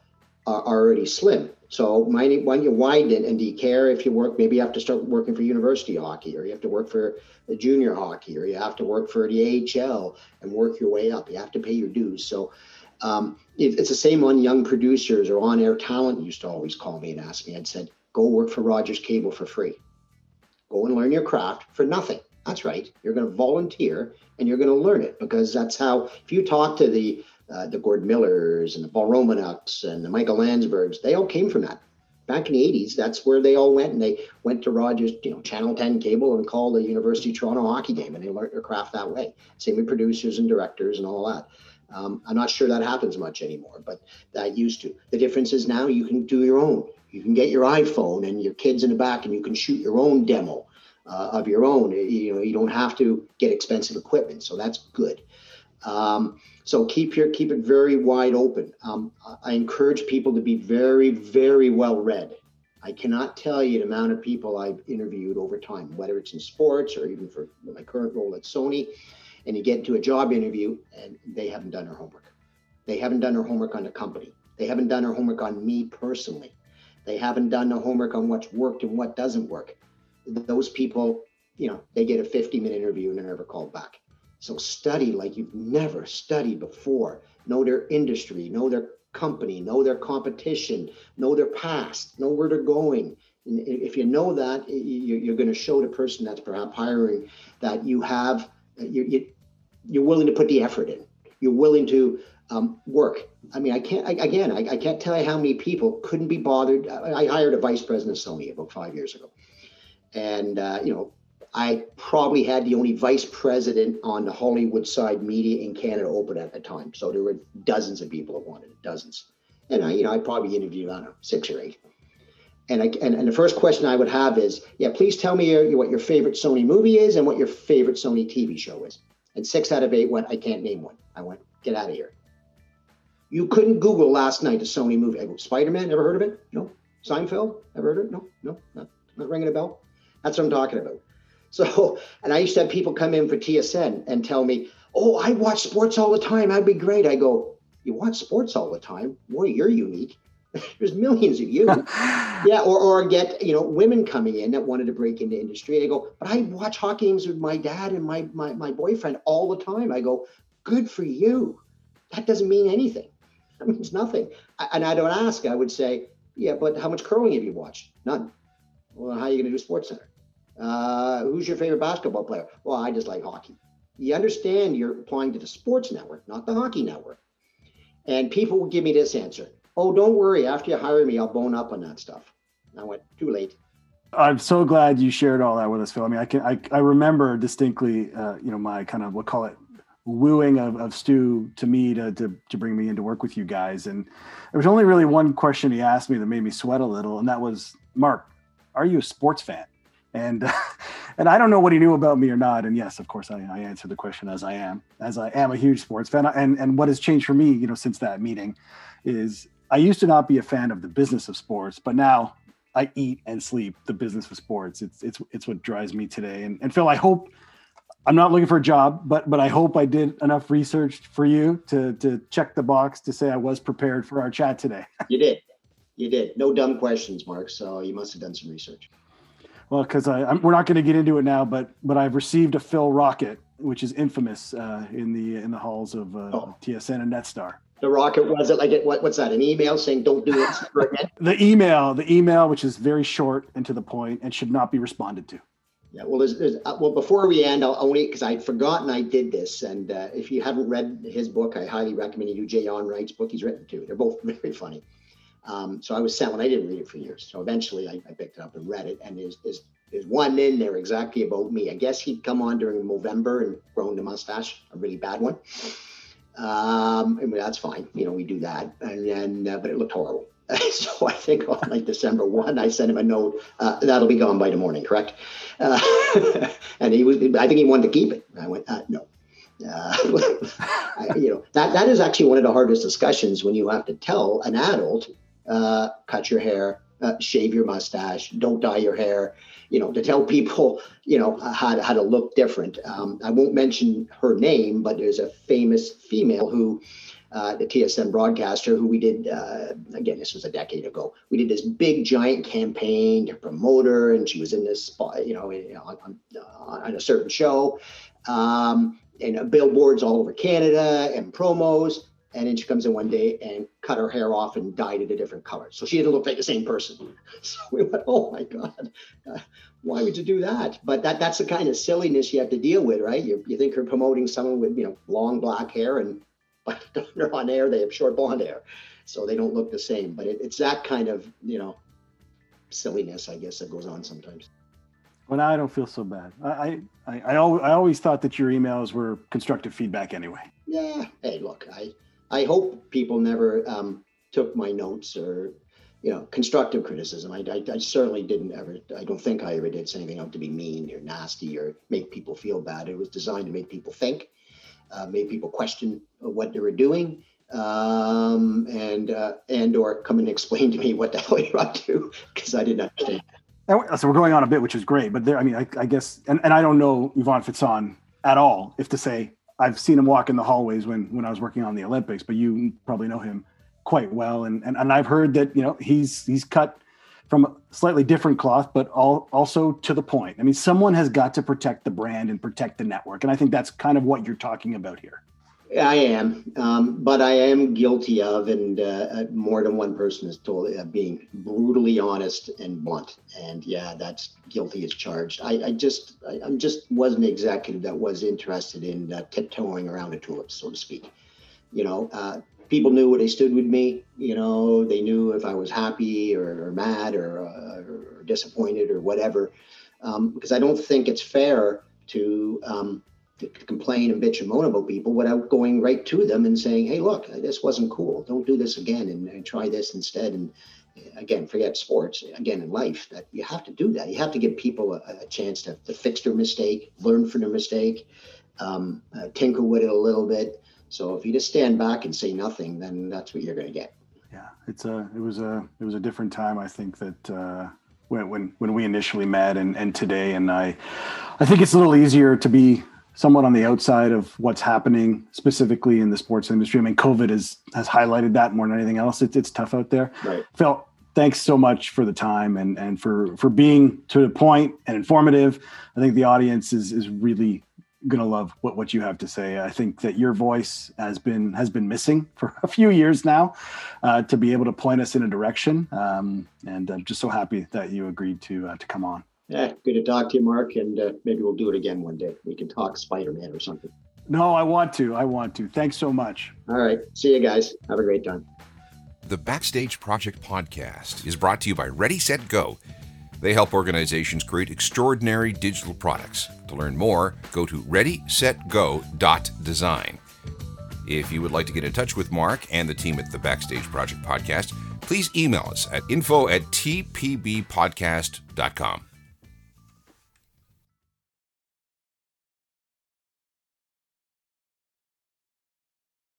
S4: are already slim. So why don't you widen it? and do you care if you work? Maybe you have to start working for university hockey, or you have to work for junior hockey, or you have to work for the AHL and work your way up. You have to pay your dues. So um, it, it's the same on young producers or on air talent. Used to always call me and ask me. I'd said, "Go work for Rogers Cable for free." Go and learn your craft for nothing. That's right. You're going to volunteer and you're going to learn it because that's how. If you talk to the uh, the Gord Millers and the Paul Romanuks and the Michael Landsbergs, they all came from that. Back in the 80s, that's where they all went, and they went to Rogers, you know, Channel 10 cable and called the University of Toronto hockey game, and they learned their craft that way. Same with producers and directors and all that. Um, I'm not sure that happens much anymore, but that used to. The difference is now you can do your own. You can get your iPhone and your kids in the back, and you can shoot your own demo uh, of your own. You know, you don't have to get expensive equipment, so that's good. Um, so keep your keep it very wide open. Um, I encourage people to be very, very well read. I cannot tell you the amount of people I've interviewed over time, whether it's in sports or even for my current role at Sony. And you get into a job interview and they haven't done their homework. They haven't done their homework on the company. They haven't done their homework on me personally. They haven't done the homework on what's worked and what doesn't work. Those people, you know, they get a 50 minute interview and they're never called back. So study like you've never studied before. Know their industry, know their company, know their competition, know their past, know where they're going. And if you know that, you're going to show the person that's perhaps hiring that you have, you're, you're willing to put the effort in. You're willing to um, work. I mean, I can't, I, again, I, I, can't tell you how many people couldn't be bothered. I, I hired a vice president of Sony about five years ago. And, uh, you know, I probably had the only vice president on the Hollywood side media in Canada open at the time. So there were dozens of people that wanted it, dozens. And I, you know, I probably interviewed, I don't know, six or eight. And, I, and, and the first question I would have is, yeah, please tell me your, what your favorite Sony movie is and what your favorite Sony TV show is. And six out of eight went, I can't name one. I went, get out of here. You couldn't Google last night a Sony movie. I go, Spider-Man, ever heard of it? No. Seinfeld, ever heard of it? No, no, not, not ringing a bell. That's what I'm talking about. So, and I used to have people come in for TSN and tell me, "Oh, I watch sports all the time. That'd be great." I go, "You watch sports all the time? Boy, you're unique. There's millions of you." yeah, or or get you know women coming in that wanted to break into industry. They go, "But I watch hockey games with my dad and my my my boyfriend all the time." I go, "Good for you. That doesn't mean anything. That means nothing." And I don't ask. I would say, "Yeah, but how much curling have you watched? None." Well, how are you going to do Sports Center? Uh, who's your favorite basketball player? Well, I just like hockey. You understand you're applying to the sports network, not the hockey network. And people will give me this answer. Oh, don't worry. After you hire me, I'll bone up on that stuff. I went, too late.
S3: I'm so glad you shared all that with us, Phil. I mean, I can I, I remember distinctly, uh, you know, my kind of we'll call it wooing of, of Stu to me to, to to bring me in to work with you guys. And there was only really one question he asked me that made me sweat a little, and that was, Mark, are you a sports fan? and and I don't know what he knew about me or not. And yes, of course, I, I answered the question as I am, as I am a huge sports fan. And and what has changed for me, you know, since that meeting, is I used to not be a fan of the business of sports, but now I eat and sleep the business of sports. It's it's it's what drives me today. And and Phil, I hope I'm not looking for a job, but but I hope I did enough research for you to to check the box to say I was prepared for our chat today.
S4: you did. You did. No dumb questions, Mark. So you must have done some research.
S3: Well, because we're not going to get into it now, but but I've received a Phil Rocket, which is infamous uh, in the in the halls of uh, oh. TSN and Netstar.
S4: The rocket was it like it? What, what's that? An email saying "Don't do it
S3: the email, the email, which is very short and to the point, and should not be responded to.
S4: Yeah, well, there's, there's uh, well before we end, I'll only because I'd forgotten I did this, and uh, if you haven't read his book, I highly recommend you do Jay Onrait's book. He's written two. They're both very funny. Um, so I was sent when I didn't read it for years. So eventually I, I picked it up and read it, and there's, there's there's one in there exactly about me. I guess he'd come on during November and grown the mustache, a really bad one. Um, mean, that's fine. You know, we do that. And then, uh, but it looked horrible. so I think on like December 1, I sent him a note. Uh, that'll be gone by the morning, correct? Uh, and he was, I think he wanted to keep it. I went, uh, no. Uh, you know, that, that is actually one of the hardest discussions when you have to tell an adult, uh, cut your hair, shave your mustache, don't dye your hair you know, to tell people, you know, how, how to look different. Um, I won't mention her name, but there's a famous female who, uh, the TSN broadcaster, who we did, uh, again, this was a decade ago. We did this big giant campaign to promote her, and she was in this spot, you know, on, on, on a certain show, um, and billboards all over Canada and promos. And then she comes in one day and cut her hair off and dyed it a different color. So she didn't look like the same person. So we went, oh my God, uh, why would you do that? But that that's the kind of silliness you have to deal with, right? You, you think you're promoting someone with, you know, long black hair and but they're on air, they have short blonde hair. So they don't look the same. But it, it's that kind of, you know, silliness, I guess, that goes on sometimes.
S3: Well, now I don't feel so bad. I, I, I, I always thought that your emails were constructive feedback anyway.
S4: Yeah. Hey, look, I, I hope people never um, took my notes or you know constructive criticism. I, I, I, certainly didn't ever. I don't think I ever did anything up to be mean or nasty or make people feel bad. It was designed to make people think, uh, make people question what they were doing. Um, and uh, and or come and explain to me what the hell you're up to because I didn't understand.
S3: So we're going on a bit, which is great. But there, I mean, I, I guess, and, and I don't know Ivan Fecan at all. If to say I've seen him walk in the hallways when when I was working on the Olympics, but you probably know him quite well. And and, and I've heard that you know he's he's cut from a slightly different cloth, but all, also to the point. I mean, someone has got to protect the brand and protect the network, and I think that's kind of what you're talking about here.
S4: I am, um, but I am guilty of, and uh, more than one person has told uh, being brutally honest and blunt. And yeah, that's guilty as charged. I, I just, I, am just wasn't an executive that was interested in uh, tiptoeing around a tulip, so to speak. You know, uh, people knew where they stood with me. You know, they knew if I was happy or, or mad or, uh, or, disappointed or whatever. Um, because I don't think it's fair to um, complain and bitch and moan about people without going right to them and saying, "Hey, look, this wasn't cool. Don't do this again, and, and try this instead." And again, forget sports. Again, in life, that you have to do that. You have to give people a, a chance to, to, fix their mistake, learn from their mistake, um, uh, tinker with it a little bit. So if you just stand back and say nothing, then that's what you're going to get.
S3: Yeah, it's a it was a it was a different time. I think that. Uh when when when we initially met and and today and I I think it's a little easier to be somewhat on the outside of what's happening specifically in the sports industry. I mean, COVID has has highlighted that more than anything else. It's it's tough out there.
S4: Right.
S3: Phil, thanks so much for the time and and for for being to the point and informative. I think the audience is is really gonna love what what you have to say. I think that your voice has been has been missing for a few years now, uh, to be able to point us in a direction. Um, and I'm just so happy that you agreed to uh, to come on.
S4: Yeah, good to talk to you, Mark, and uh, maybe we'll do it again one day. We can talk Spider Man or something.
S3: No, I want to. I want to. Thanks so much.
S4: All right. See you guys. Have a great time.
S1: The Backstage Project podcast is brought to you by Ready, Set, Go. They help organizations create extraordinary digital products. To learn more, go to readysetgo.design. If you would like to get in touch with Mark and the team at the Backstage Project podcast, please email us at info at tpbpodcast.com.